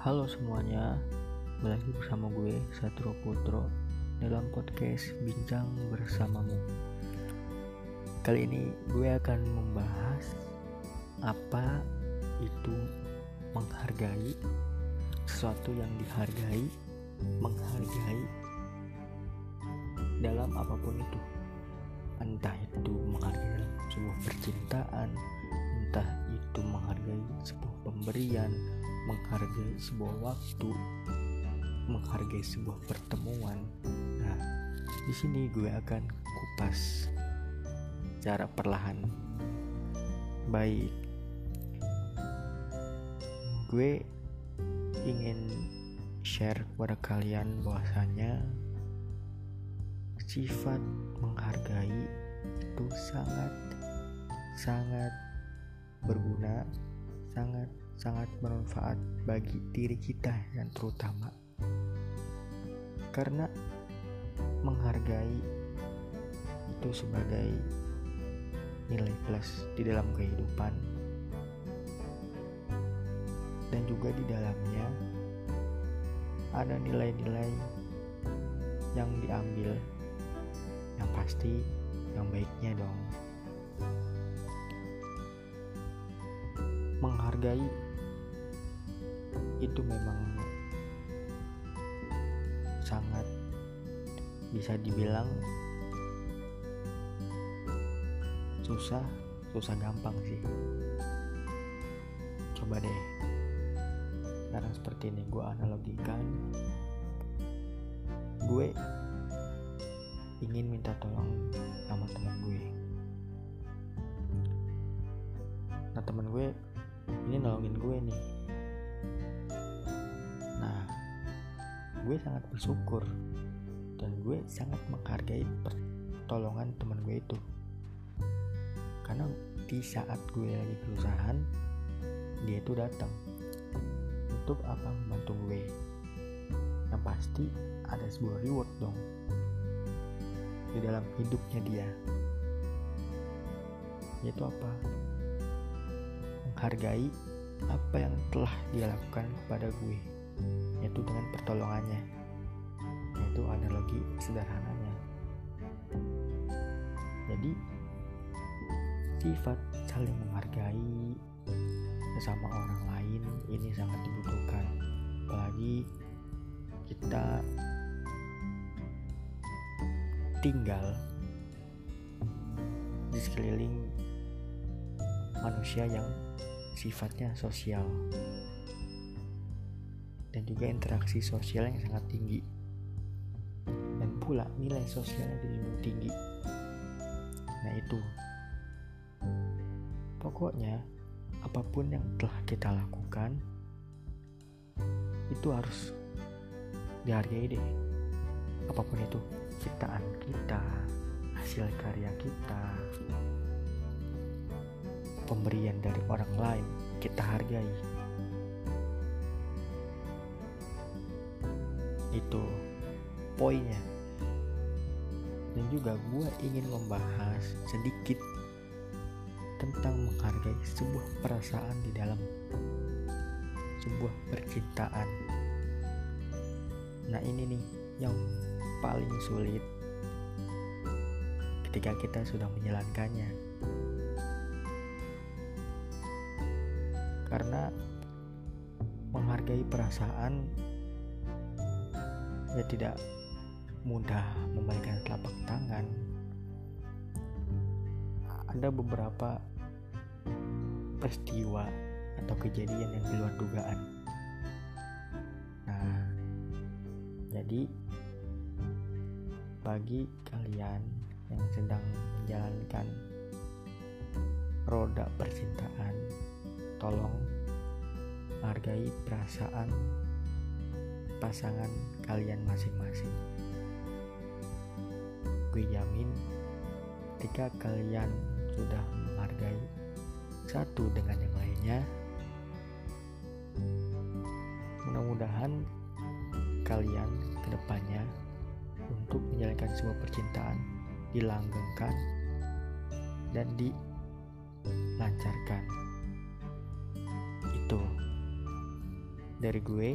Halo semuanya, kembali lagi bersama gue Satro Putro dalam podcast Bincang Bersamamu. Kali ini gue akan membahas apa itu menghargai sesuatu yang dihargai, menghargai dalam apa pun itu. Entah itu menghargai sebuah percintaan, entah itu menghargai sebuah pemberian, menghargai sebuah waktu, menghargai sebuah pertemuan. Nah, di sini gue akan kupas cara perlahan. Baik, gue ingin share kepada kalian bahwasanya sifat menghargai itu sangat sangat berguna, sangat sangat bermanfaat bagi diri kita yang terutama karena menghargai itu sebagai nilai plus di dalam kehidupan dan juga di dalamnya ada nilai-nilai yang diambil yang pasti yang baiknya dong. Menghargai itu memang sangat bisa dibilang susah susah gampang sih. Coba deh sekarang seperti ini gue analogikan. Gue ingin minta tolong sama teman gue. Nah teman gue ini nolongin gue nih gue sangat bersyukur dan gue sangat menghargai pertolongan teman gue itu. Karena di saat gue lagi kesusahan dia itu datang untuk apa? Membantu gue. Yang pasti ada sebuah reward dong di dalam hidupnya dia. Yaitu apa? Menghargai apa yang telah dia lakukan kepada gue yaitu dengan pertolongannya. Yaitu analogi sederhananya. Jadi sifat saling menghargai sesama orang lain ini sangat dibutuhkan. Apalagi kita tinggal di sekeliling manusia yang sifatnya sosial dan juga interaksi sosial yang sangat tinggi. Dan pula nilai sosialnya juga tinggi. Nah itu. Pokoknya apa pun yang telah kita lakukan itu harus dihargai deh. Apa pun itu ciptaan kita hasil karya kita pemberian dari orang lain kita hargai itu poinnya. Dan juga gue ingin membahas sedikit tentang menghargai sebuah perasaan di dalam sebuah percintaan. Nah ini nih yang paling sulit ketika kita sudah menjalankannya. Karena menghargai perasaan ya tidak mudah membalikan telapak tangan. Ada beberapa peristiwa atau kejadian yang di luar dugaan. Nah jadi bagi kalian yang sedang menjalankan roda percintaan tolong hargai perasaan pasangan kalian masing-masing. Gue jamin ketika kalian sudah menghargai satu dengan yang lainnya, mudah-mudahan kalian ke depannya untuk menjalankan sebuah percintaan dilanggengkan dan dilancarkan. Itu dari gue